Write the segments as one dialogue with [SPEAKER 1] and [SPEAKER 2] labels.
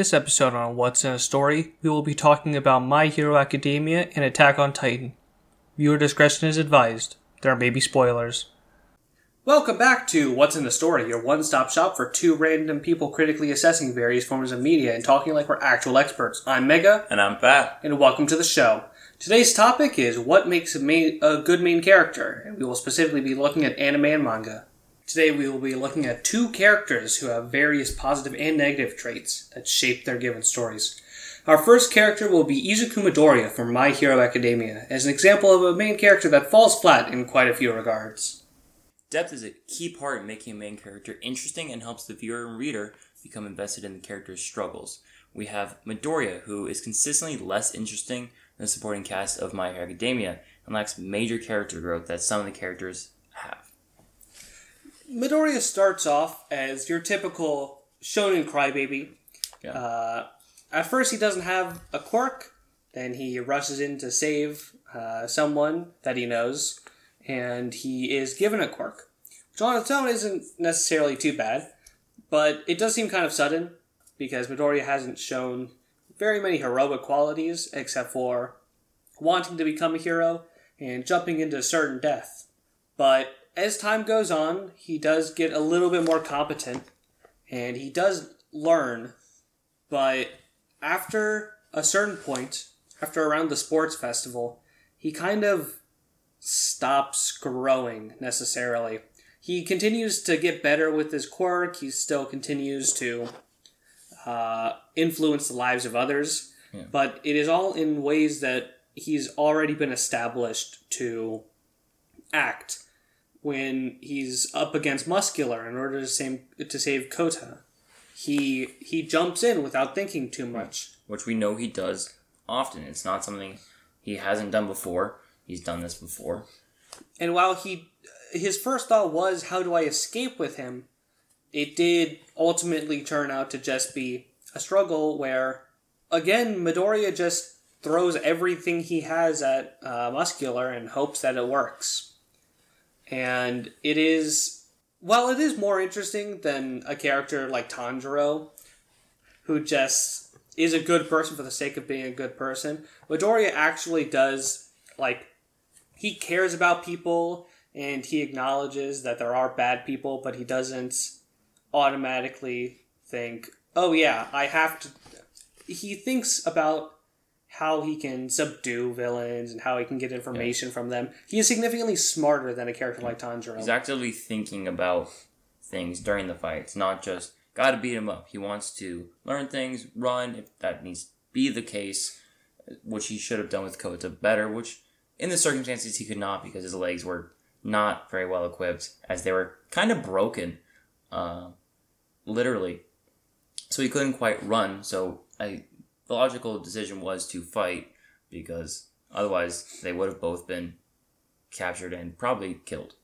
[SPEAKER 1] In this episode on What's in a Story, we will be talking about My Hero Academia and Attack on Titan. Viewer discretion is advised. There may be spoilers. Welcome back to What's in the Story, your one stop shop for two random people critically assessing various forms of media and talking like we're actual experts. I'm Mega,
[SPEAKER 2] And I'm Pat.
[SPEAKER 1] and welcome to the show. Today's topic is what makes a, main, a good main character, and we will specifically be looking at anime and manga. Today we will be looking at two characters who have various positive and negative traits that shape their given stories. Our first character will be Izuku Midoriya from My Hero Academia, as an example of a main character that falls flat in quite a few regards.
[SPEAKER 2] Depth is a key part in making a main character interesting and helps the viewer and reader become invested in the character's struggles. We have Midoriya, who is consistently less interesting than the supporting cast of My Hero Academia and lacks major character growth that some of the characters have.
[SPEAKER 1] Midoriya starts off as your typical shonen crybaby.
[SPEAKER 2] Yeah.
[SPEAKER 1] Uh, at first, he doesn't have a quirk. Then he rushes in to save uh, someone that he knows, and he is given a quirk, which on its own isn't necessarily too bad, but it does seem kind of sudden because Midoriya hasn't shown very many heroic qualities except for wanting to become a hero and jumping into certain death. But as time goes on, he does get a little bit more competent and he does learn. But after a certain point, after around the sports festival, he kind of stops growing necessarily. He continues to get better with his quirk, he still continues to uh, influence the lives of others,
[SPEAKER 2] Yeah.
[SPEAKER 1] but it is all in ways that he's already been established to act when he's up against muscular in order to save to save Kota. He he jumps in without thinking too much.
[SPEAKER 2] Which we know he does often. It's not something he hasn't done before. He's done this before.
[SPEAKER 1] And while he his first thought was how do I escape with him, it did ultimately turn out to just be a struggle where again Midoriya just throws everything he has at uh, muscular and hopes that it works. And it is while it is more interesting than a character like Tanjiro, who just is a good person for the sake of being a good person, Midoriya actually does like he cares about people and he acknowledges that there are bad people, but he doesn't automatically think, "Oh yeah, I have to." He thinks about how he can subdue villains and how he can get information from them. He is significantly smarter than a character like Tanjiro.
[SPEAKER 2] He's actively thinking about things during the fights, not just gotta beat him up. He wants to learn things, run if that needs to be the case, which he should have done with Kota better, which in the circumstances he could not because his legs were not very well equipped, as they were kind of broken, uh, literally. So he couldn't quite run, so I, the logical decision was to fight because otherwise they would have both been captured and probably killed.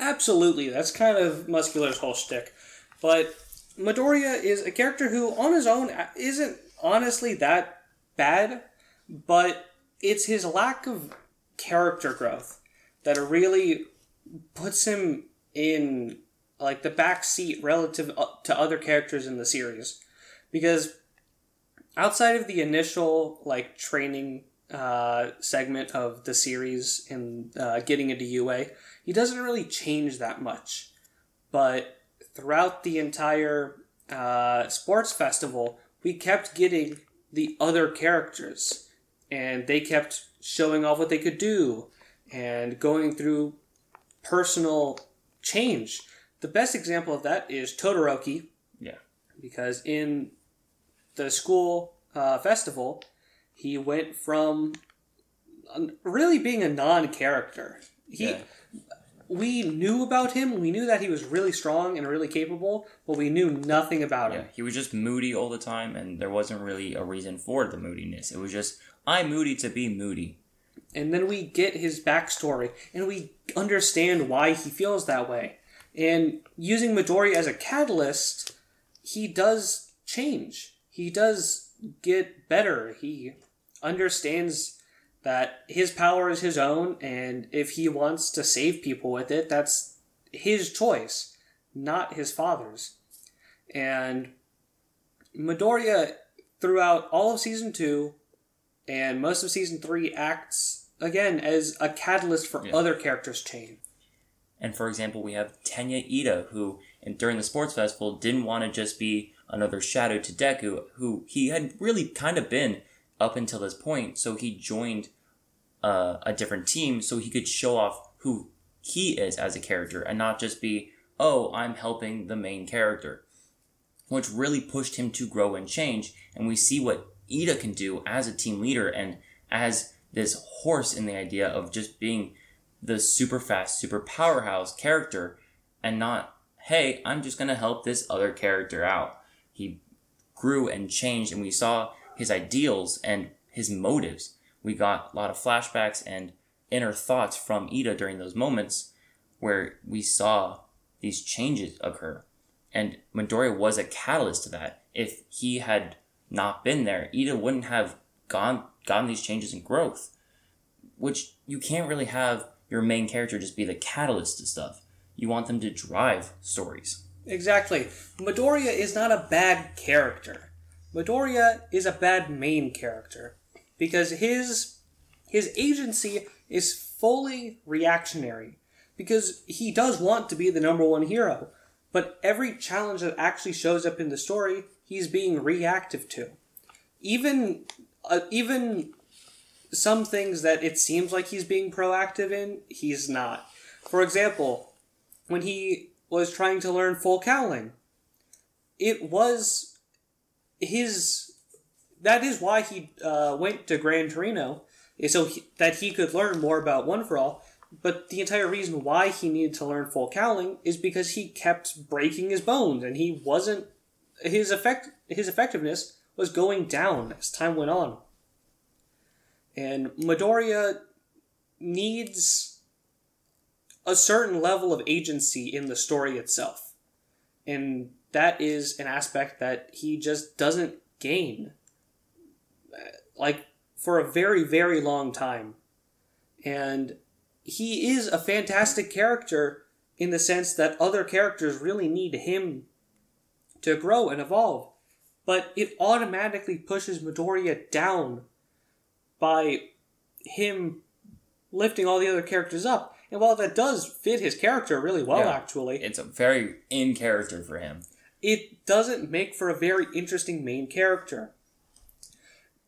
[SPEAKER 1] Absolutely, that's kind of Muscular's whole shtick. But Midoriya is a character who, on his own, isn't honestly that bad, but it's his lack of character growth that really puts him in like the back seat relative uh, to other characters in the series because outside of the initial like training uh, segment of the series in uh, getting into UA, he doesn't really change that much. But throughout the entire uh, sports festival, we kept getting the other characters, and they kept showing off what they could do and going through personal change. The best example of that is Todoroki.
[SPEAKER 2] Yeah.
[SPEAKER 1] Because in the school uh, festival, he went from really being a non-character. He,
[SPEAKER 2] Yeah.
[SPEAKER 1] we knew about him. We knew that he was really strong and really capable, but we knew nothing about
[SPEAKER 2] Yeah,
[SPEAKER 1] him.
[SPEAKER 2] he was just moody all the time, and there wasn't really a reason for the moodiness. It was just, I'm moody to be moody.
[SPEAKER 1] And then we get his backstory, and we understand why he feels that way. And using Midori as a catalyst, he does change. He does get better. He understands that his power is his own, and if he wants to save people with it, that's his choice, not his father's. And Midoriya, throughout all of season two and most of season three, acts again as a catalyst for
[SPEAKER 2] Yeah.
[SPEAKER 1] other characters' change.
[SPEAKER 2] And for example, we have Tenya Iida, who during the sports festival didn't want to just be another shadow to Deku, who he had really kind of been up until this point. So he joined uh, a different team so he could show off who he is as a character and not just be, oh, I'm helping the main character, which really pushed him to grow and change. And we see what Iida can do as a team leader and as this horse in the idea of just being the super fast, super powerhouse character and not, hey, I'm just going to help this other character out. Grew and changed, and we saw his ideals and his motives. We got a lot of flashbacks and inner thoughts from Iida during those moments where we saw these changes occur. And Midoriya was a catalyst to that. If he had not been there, Iida wouldn't have gone gotten these changes and growth. Which you can't really have your main character just be the catalyst to stuff. You want them to drive stories.
[SPEAKER 1] Exactly. Midoriya is not a bad character. Midoriya is a bad main character because his his agency is fully reactionary because he does want to be the number one hero, but every challenge that actually shows up in the story, he's being reactive to. Even uh, even some things that it seems like he's being proactive in, he's not. For example, when he was trying to learn full cowling, it was his. That is why he uh, went to Gran Torino, so he, that he could learn more about One for All. But the entire reason why he needed to learn full cowling is because he kept breaking his bones, and he wasn't his effect his effectiveness was going down as time went on. And Midoriya needs a certain level of agency in the story itself. And that is an aspect that he just doesn't gain. Like, for a very, very long time. And he is a fantastic character in the sense that other characters really need him to grow and evolve. But it automatically pushes Midoriya down by him lifting all the other characters up. And while that does fit his character really well,
[SPEAKER 2] Yeah.
[SPEAKER 1] actually,
[SPEAKER 2] It's a very in character for him.
[SPEAKER 1] it doesn't make for a very interesting main character.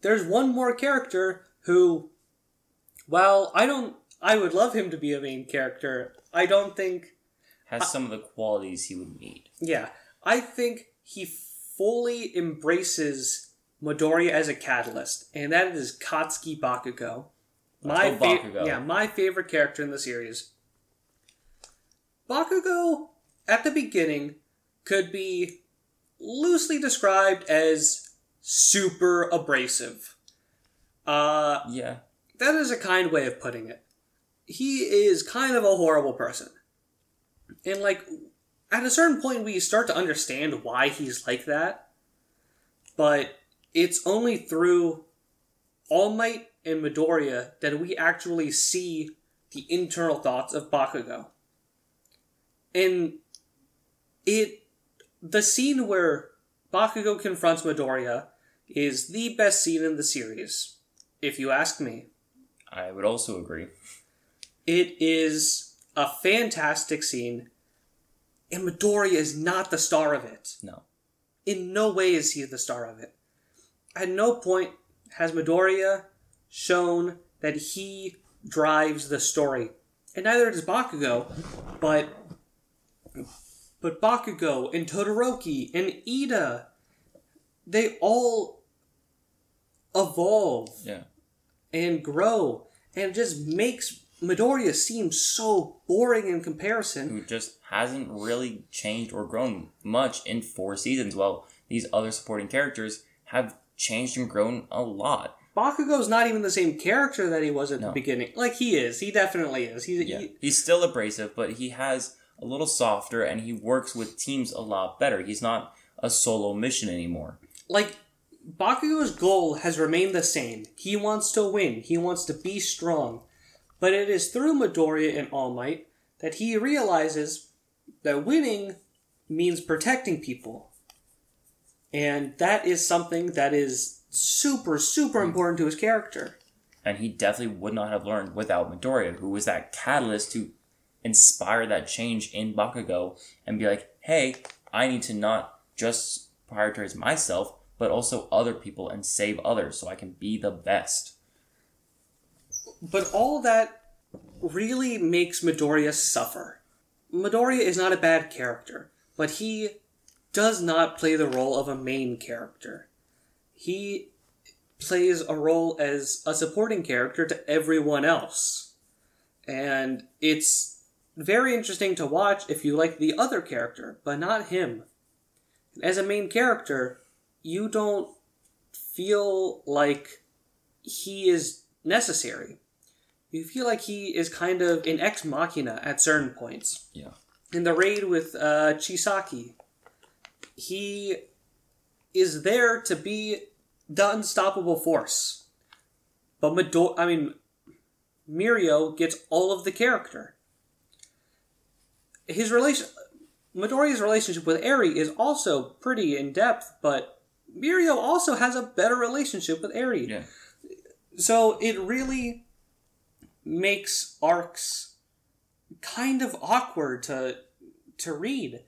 [SPEAKER 1] There's one more character who, while I don't, I would love him to be a main character, I don't think,
[SPEAKER 2] Has some of the qualities he would need.
[SPEAKER 1] yeah, I think he fully embraces Midoriya as a catalyst, and that is Katsuki Bakugo. My fa- yeah, my favorite character in the series. Bakugo at the beginning could be loosely described as super abrasive. Uh,
[SPEAKER 2] Yeah.
[SPEAKER 1] that is a kind way of putting it. He is kind of a horrible person. And like at a certain point we start to understand why he's like that. But it's only through All Might and Midoriya that we actually see the internal thoughts of Bakugo. And it the scene where Bakugo confronts Midoriya is the best scene in the series, if you ask me.
[SPEAKER 2] I would also agree.
[SPEAKER 1] It is a fantastic scene, and Midoriya is not the star of it.
[SPEAKER 2] No.
[SPEAKER 1] In no way is he the star of it. At no point has Midoriya shown that he drives the story, and neither does Bakugo. But but Bakugo and Todoroki and Iida, they all evolve
[SPEAKER 2] Yeah.
[SPEAKER 1] and grow, and it just makes Midoriya seem so boring in comparison.
[SPEAKER 2] Who just hasn't really changed or grown much in four seasons, while these other supporting characters have changed and grown a lot.
[SPEAKER 1] Bakugo's not even the same character that he was at the beginning. Like he is, he definitely is. He's
[SPEAKER 2] Yeah.
[SPEAKER 1] he,
[SPEAKER 2] He's still abrasive, but he has a little softer and he works with teams a lot better. He's not a solo mission anymore.
[SPEAKER 1] like Bakugo's goal has remained the same. He wants to win. He wants to be strong. But it is through Midoriya and All Might that he realizes that winning means protecting people. And that is something that is super, super important to his character.
[SPEAKER 2] And he definitely would not have learned without Midoriya, who was that catalyst to inspire that change in Bakugo and be like, hey, I need to not just prioritize myself, but also other people and save others so I can be the best.
[SPEAKER 1] But all that really makes Midoriya suffer. Midoriya is not a bad character, but he does not play the role of a main character. He plays a role as a supporting character to everyone else. And it's very interesting to watch if you like the other character, but not him. As a main character, you don't feel like he is necessary. You feel like he is kind of an ex machina at certain points.
[SPEAKER 2] Yeah.
[SPEAKER 1] In the raid with uh, Chisaki, he is there to be the unstoppable force. But Midor- I mean, Mirio gets all of the character. His relation, Midoriya's relationship with Eri is also pretty in depth, but Mirio also has a better relationship with Eri.
[SPEAKER 2] Yeah.
[SPEAKER 1] So it really makes arcs kind of awkward to to read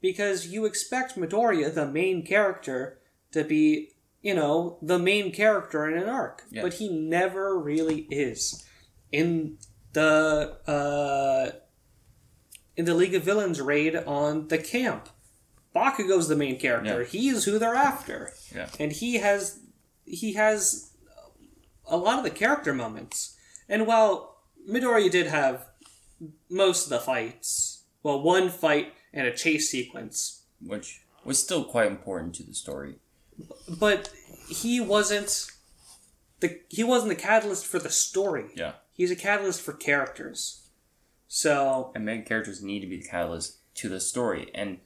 [SPEAKER 1] because you expect Midoriya, the main character, to be, you know, the main character in an arc,
[SPEAKER 2] Yeah.
[SPEAKER 1] but he never really is. In the uh, in the League of Villains raid on the camp, Bakugo's the main character.
[SPEAKER 2] Yeah.
[SPEAKER 1] He is who they're after,
[SPEAKER 2] Yeah.
[SPEAKER 1] and he has he has a lot of the character moments. And while Midoriya did have most of the fights, well, one fight and a chase sequence,
[SPEAKER 2] Which was still quite important to the story.
[SPEAKER 1] but he wasn't the he wasn't the catalyst for the story.
[SPEAKER 2] Yeah.
[SPEAKER 1] He's a catalyst for characters. So
[SPEAKER 2] and main characters need to be the catalyst to the story. And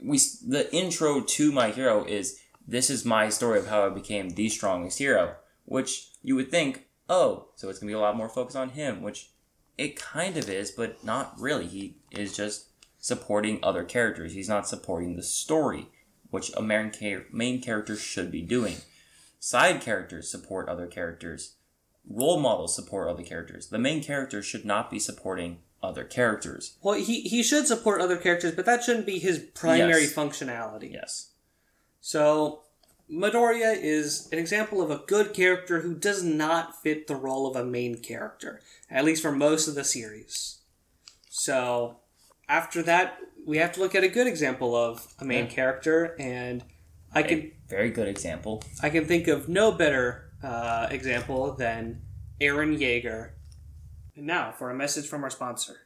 [SPEAKER 2] we the intro to my hero is this is my story of how I became the strongest hero, which you would think, oh, so it's gonna be a lot more focus on him, which it kind of is, but not really. He is just supporting other characters. He's not supporting the story, which a main, char- main character should be doing. Side characters support other characters. Role models support other characters. The main character should not be supporting other characters.
[SPEAKER 1] well, he he should support other characters, but that shouldn't be his primary
[SPEAKER 2] Yes.
[SPEAKER 1] functionality.
[SPEAKER 2] Yes.
[SPEAKER 1] So, Midoriya is an example of a good character who does not fit the role of a main character, at least for most of the series. So, after that, we have to look at a good example of a main
[SPEAKER 2] Yeah.
[SPEAKER 1] character, and I can
[SPEAKER 2] A very good example.
[SPEAKER 1] I can think of no better uh, example than Eren Yeager. And now for a message from our sponsor.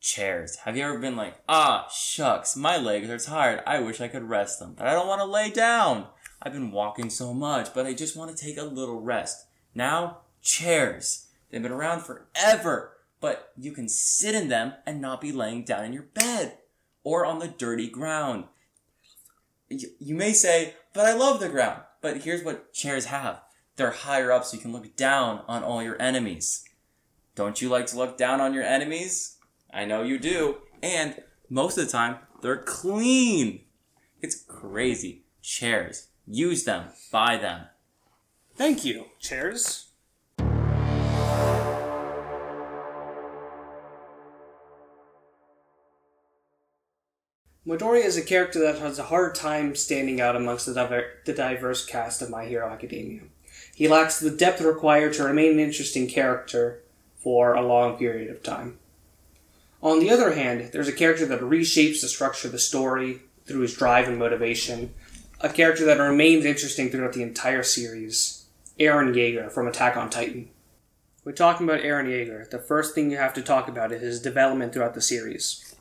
[SPEAKER 2] Chairs. Have you ever been like, ah, shucks, my legs are tired. I wish I could rest them, but I don't want to lay down. I've been walking so much, but I just want to take a little rest. Now, chairs. They've been around forever, but you can sit in them and not be laying down in your bed or on the dirty ground. You, may say, but I love the ground. But here's what chairs have. They're higher up so you can look down on all your enemies. Don't you like to look down on your enemies? I know you do. And most of the time, they're clean. It's crazy. Chairs. Use them. Buy them.
[SPEAKER 1] Thank you, chairs. Midoriya is a character that has a hard time standing out amongst the, diver- the diverse cast of My Hero Academia. He lacks the depth required to remain an interesting character for a long period of time. On the other hand, there's a character that reshapes the structure of the story through his drive and motivation, a character that remains interesting throughout the entire series, Eren Yeager from Attack on Titan. We're talking about Eren Yeager. The first thing you have to talk about is his development throughout the series.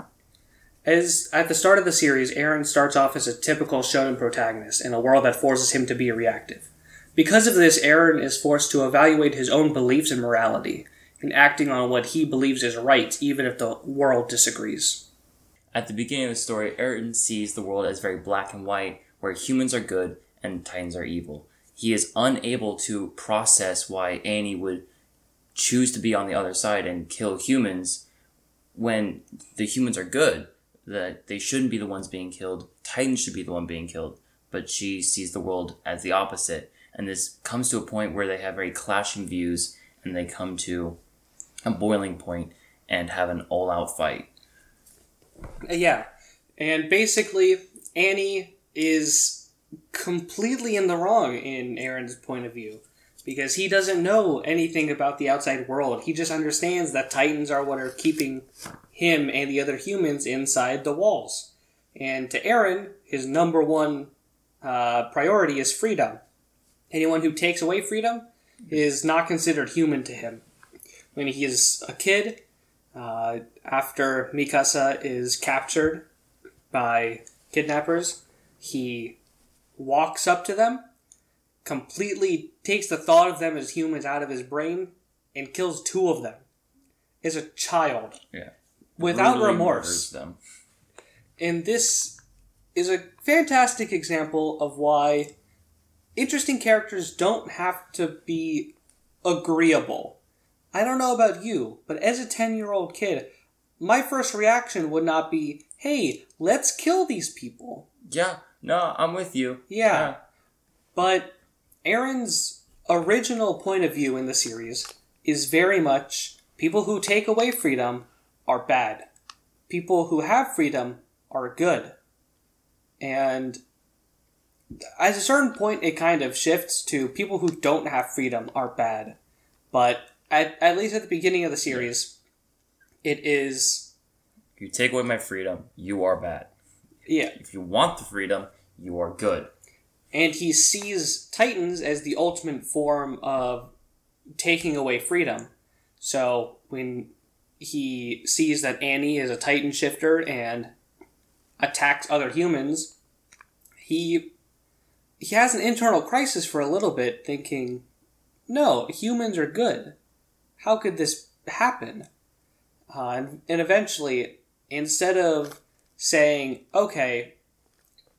[SPEAKER 1] As at the start of the series, Eren starts off as a typical shonen protagonist in a world that forces him to be reactive. Because of this, Eren is forced to evaluate his own beliefs and morality, and acting on what he believes is right, even if the world disagrees.
[SPEAKER 2] At the beginning of the story, Eren sees the world as very black and white, where humans are good and Titans are evil. He is unable to process why Annie would choose to be on the other side and kill humans when the humans are good. That they shouldn't be the ones being killed. Titans should be the one being killed. But she sees the world as the opposite. And this comes to a point where they have very clashing views and they come to a boiling point and have an all out fight.
[SPEAKER 1] Uh, Yeah. And basically, Annie is completely in the wrong in Eren's point of view because he doesn't know anything about the outside world. He just understands that Titans are what are keeping him and the other humans inside the walls. And to Eren, his number one uh, priority is freedom. Anyone who takes away freedom is not considered human to him. When he is a kid, uh, after Mikasa is captured by kidnappers, he walks up to them, completely takes the thought of them as humans out of his brain, and kills two of them. As a child.
[SPEAKER 2] Yeah.
[SPEAKER 1] Without
[SPEAKER 2] Brutally
[SPEAKER 1] remorse.
[SPEAKER 2] Them.
[SPEAKER 1] And this is a fantastic example of why interesting characters don't have to be agreeable. I don't know about you, but as a 10 year old kid, my first reaction would not be, hey, let's kill these people.
[SPEAKER 2] Yeah, no, I'm with you.
[SPEAKER 1] Yeah. But Eren's original point of view in the series is very much people who take away freedom are bad. People who have freedom are good. And at a certain point, it kind of shifts to people who don't have freedom are bad. But at, at least at the beginning of the series, it is.
[SPEAKER 2] You take away my freedom, you are bad.
[SPEAKER 1] Yeah,
[SPEAKER 2] If you want the freedom, you are good.
[SPEAKER 1] and he sees Titans as the ultimate form of taking away freedom. So when he sees that Annie is a Titan shifter and attacks other humans, he he has an internal crisis for a little bit, thinking, "No, humans are good. How could this happen?" Uh, and, and eventually, instead of saying, "Okay,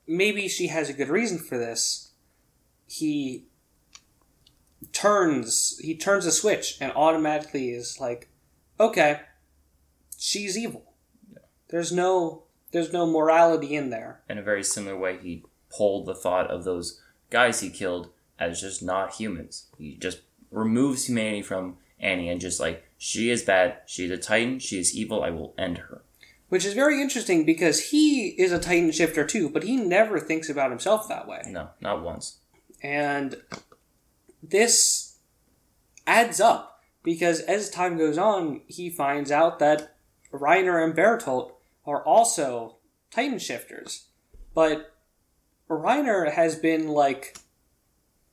[SPEAKER 1] maybe she has a good reason for this. He turns he turns a switch and automatically is like, okay, she's evil. There's no there's no morality in there.
[SPEAKER 2] In a very similar way, he pulled the thought of those guys he killed as just not humans. He just removes humanity from Annie and just like, she is bad, she's a Titan, she is evil, I will end her.
[SPEAKER 1] Which is very interesting because he is a Titan shifter too, but he never thinks about himself that way.
[SPEAKER 2] No, not once.
[SPEAKER 1] And this adds up because as time goes on, he finds out that Reiner and Bertolt are also Titan shifters. But Reiner has been like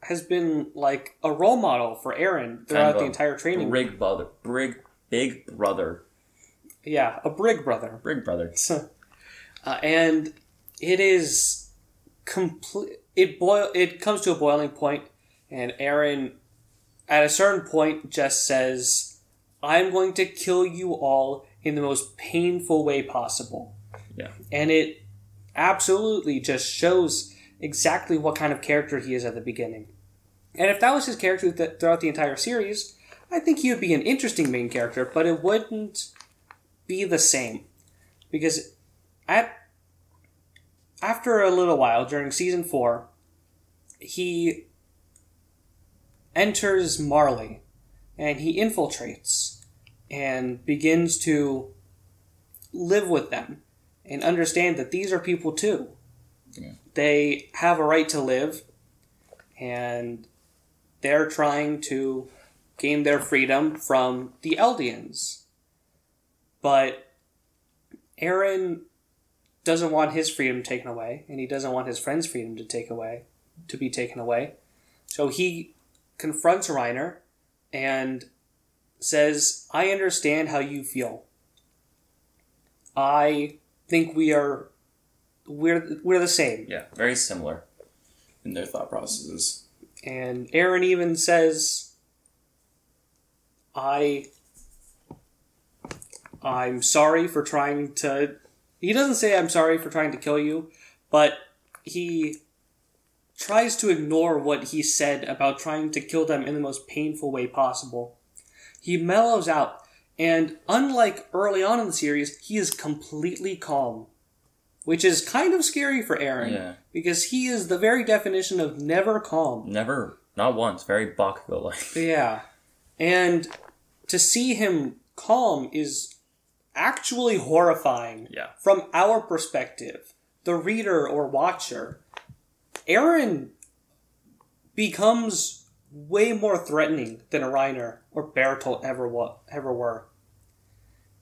[SPEAKER 1] has been like a role model for Eren throughout the entire training.
[SPEAKER 2] Big brother. Big, big brother.
[SPEAKER 1] Yeah, a brig brother.
[SPEAKER 2] Big brother.
[SPEAKER 1] uh, and it is complete. It boil. It comes to a boiling point, and Eren, at a certain point, just says, "I'm going to kill you all in the most painful way possible."
[SPEAKER 2] Yeah.
[SPEAKER 1] and it absolutely just shows exactly what kind of character he is at the beginning. And if that was his character th- throughout the entire series, I think he would be an interesting main character, but it wouldn't be the same because at after a little while during season four, he enters Marley and he infiltrates and begins to live with them and understand that these are people too.
[SPEAKER 2] Yeah.
[SPEAKER 1] They have a right to live and they're trying to gain their freedom from the Eldians. But Eren doesn't want his freedom taken away, and he doesn't want his friend's freedom to take away, to be taken away. So he confronts Reiner and says, "I understand how you feel. I think we are we're we're the same."
[SPEAKER 2] Yeah, very similar in their thought processes.
[SPEAKER 1] And Eren even says, "I I'm sorry for trying to." He doesn't say I'm sorry for trying to kill you, but he tries to ignore what he said about trying to kill them in the most painful way possible. He mellows out. And unlike early on in the series, he is completely calm. Which is kind of scary for Eren.
[SPEAKER 2] Yeah.
[SPEAKER 1] Because he is the very definition of never calm.
[SPEAKER 2] Never, not once, very Bakugo like.
[SPEAKER 1] Yeah. And to see him calm is actually horrifying
[SPEAKER 2] Yeah.
[SPEAKER 1] from our perspective, the reader or watcher. Eren becomes way more threatening than a Reiner or Bertolt ever wa- ever were.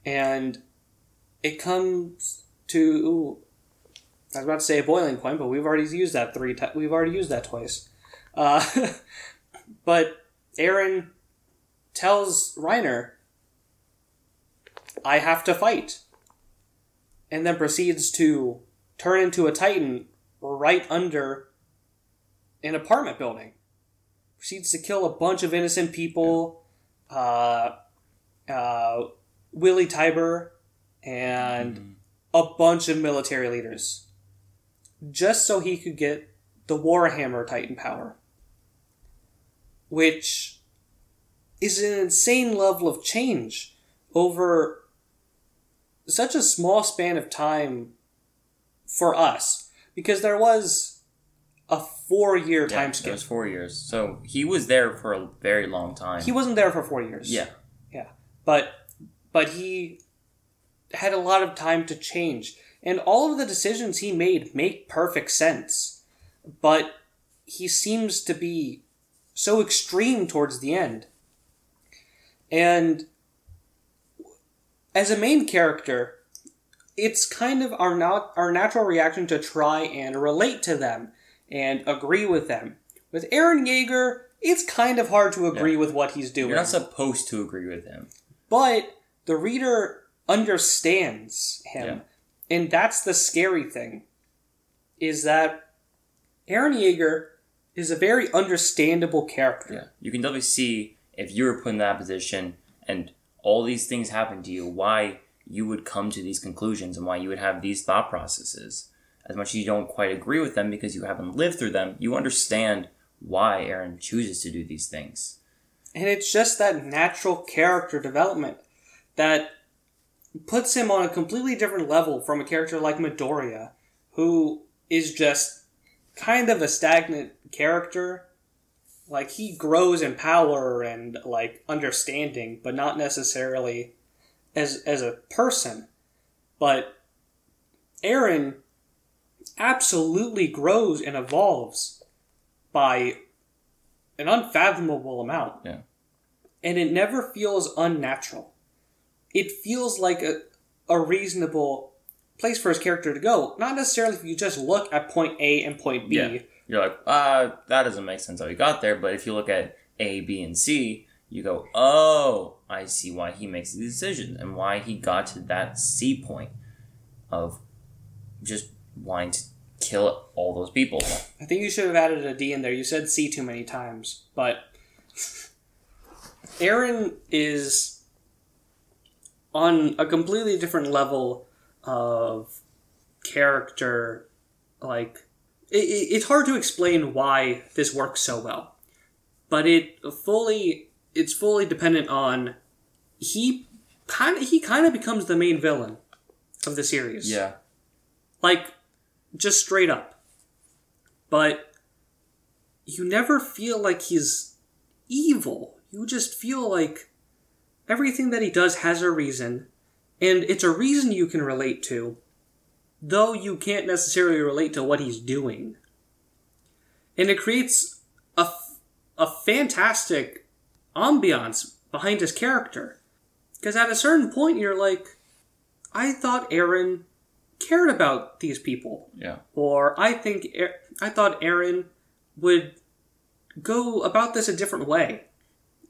[SPEAKER 1] And it comes to I was about to say a boiling point, but we've already used that three times. We've already used that twice. Uh, but Eren tells Reiner, I have to fight. And then proceeds to turn into a Titan right under an apartment building. Proceeds to kill a bunch of innocent people, uh, uh, Willy Tybur, and a bunch of military leaders. Just so he could get the Warhammer Titan power. Which is an insane level of change over such a small span of time for us because there was a four year
[SPEAKER 2] Yeah,
[SPEAKER 1] time
[SPEAKER 2] it was four years. So he was there for a very long time.
[SPEAKER 1] He wasn't there for four years.
[SPEAKER 2] yeah.
[SPEAKER 1] Yeah. But but he had a lot of time to change. And all of the decisions he made make perfect sense. But he seems to be so extreme towards the end. And as a main character, it's kind of our not our natural reaction to try and relate to them and agree with them. With Eren Yeager, it's kind of hard to agree with what he's doing
[SPEAKER 2] You're not supposed to agree with him.
[SPEAKER 1] but the reader understands him
[SPEAKER 2] Yeah.
[SPEAKER 1] and that's the scary thing is that eren yeager is a very understandable character
[SPEAKER 2] Yeah. You can definitely see if you were put in that position and all these things happen to you, why you would come to these conclusions and why you would have these thought processes. As much as you don't quite agree with them because you haven't lived through them, you understand why Eren chooses to do these things.
[SPEAKER 1] and it's just that natural character development that puts him on a completely different level from a character like midoriya who is just kind of a stagnant character like he grows in power and like understanding but not necessarily as as a person. But eren absolutely grows and evolves by an unfathomable amount.
[SPEAKER 2] Yeah.
[SPEAKER 1] and it never feels unnatural. It feels like a, a reasonable place for his character to go. Not necessarily if you just look at point a and point b.
[SPEAKER 2] Yeah. You're like, uh, that doesn't make sense how he got there. But if you look at A, B, and C, you go, oh, I see why he makes the decision and why he got to that C point of just wanting to kill all those people.
[SPEAKER 1] I think you should have added a D in there. You said C too many times, but Eren is on a completely different level of character. Like, it, it, it's hard to explain why this works so well, but it fully it's fully dependent on he kind of he kind of becomes the main villain of the series.
[SPEAKER 2] Yeah.
[SPEAKER 1] like just straight up. But you never feel like he's evil. You just feel like everything that he does has a reason and it's a reason you can relate to though you can't necessarily relate to what he's doing and it creates a, a fantastic ambiance behind his character because at a certain point you're like i thought eren cared about these people
[SPEAKER 2] Yeah.
[SPEAKER 1] or I think I thought Eren would go about this a different way.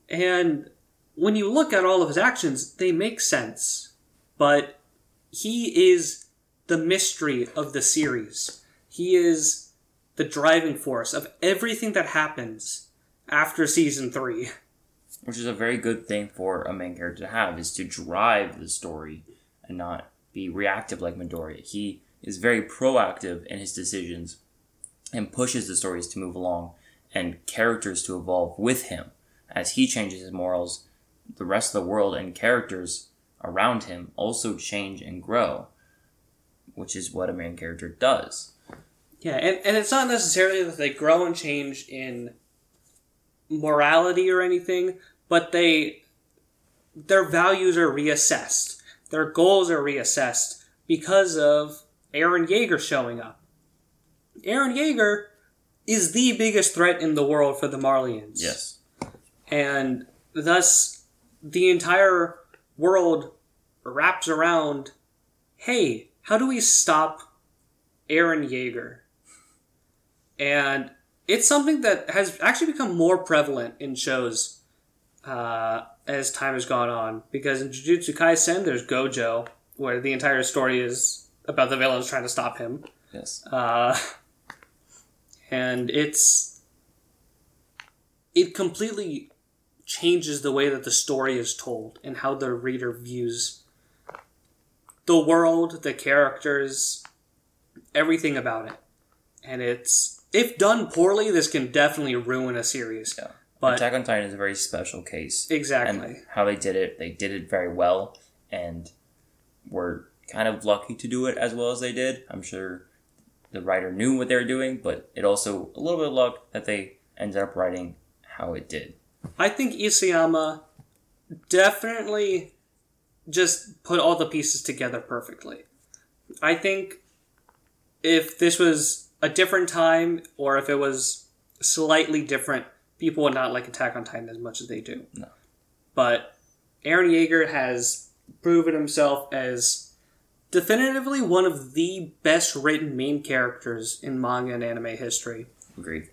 [SPEAKER 1] And when you look at all of his actions, they make sense. But he is the mystery of the series. He is the driving force of everything that happens after season 3.
[SPEAKER 2] Which is a very good thing for a main character to have, is to drive the story and not be reactive like Midoriya. He is very proactive in his decisions and pushes the stories to move along and characters to evolve with him as he changes his morals the rest of the world and characters around him also change and grow, which is what a main character does.
[SPEAKER 1] Yeah, and, and it's not necessarily that they grow and change in morality or anything, but they their values are reassessed. Their goals are reassessed because of Eren Yeager showing up. Eren Yeager is the biggest threat in the world for the Marleyans.
[SPEAKER 2] Yes.
[SPEAKER 1] And thus the entire world wraps around hey, how do we stop Eren Yeager? And it's something that has actually become more prevalent in shows uh, as time has gone on. Because in Jujutsu Kaisen, there's Gojo, where the entire story is about the villains trying to stop him.
[SPEAKER 2] Yes.
[SPEAKER 1] Uh, and it's it completely changes the way that the story is told and how the reader views the world, the characters, everything about it. And it's if done poorly, this can definitely ruin a series.
[SPEAKER 2] Yeah.
[SPEAKER 1] But
[SPEAKER 2] Attack on Titan is a very special case.
[SPEAKER 1] exactly.
[SPEAKER 2] And how they did it, they did it very well, and were kind of lucky to do it as well as they did. I'm sure the writer knew what they were doing, but it also a little bit of luck that they ended up writing how it did.
[SPEAKER 1] I think Isayama definitely just put all the pieces together perfectly. I think if this was a different time or if it was slightly different, people would not like Attack on Titan as much as they do.
[SPEAKER 2] No.
[SPEAKER 1] But Eren Yeager has proven himself as definitively one of the best written main characters in manga and anime history.
[SPEAKER 2] Agreed.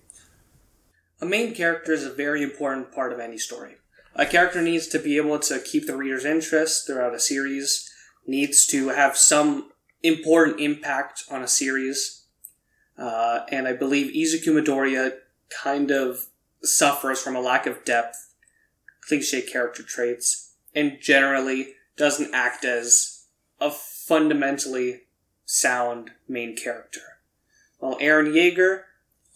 [SPEAKER 1] A main character is a very important part of any story. A character needs to be able to keep the reader's interest throughout a series, needs to have some important impact on a series. Uh, and I believe Izuku Midoriya kind of suffers from a lack of depth, cliche character traits, and generally doesn't act as a fundamentally sound main character. While Eren Yeager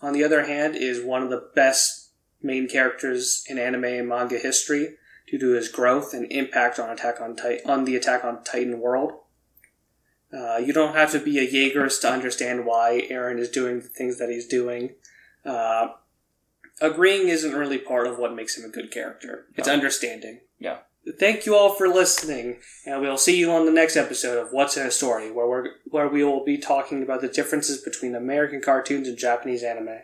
[SPEAKER 1] on the other hand, is one of the best main characters in anime and manga history due to his growth and impact on Attack on Titan, on the Attack on Titan world. Uh, you don't have to be a Jaegers to understand why Eren is doing the things that he's doing. Uh, agreeing isn't really part of what makes him a good character. It's understanding.
[SPEAKER 2] Yeah.
[SPEAKER 1] Thank you all for listening, and we'll see you on the next episode of What's in a Story, where we're where we will be talking about the differences between American cartoons and Japanese anime.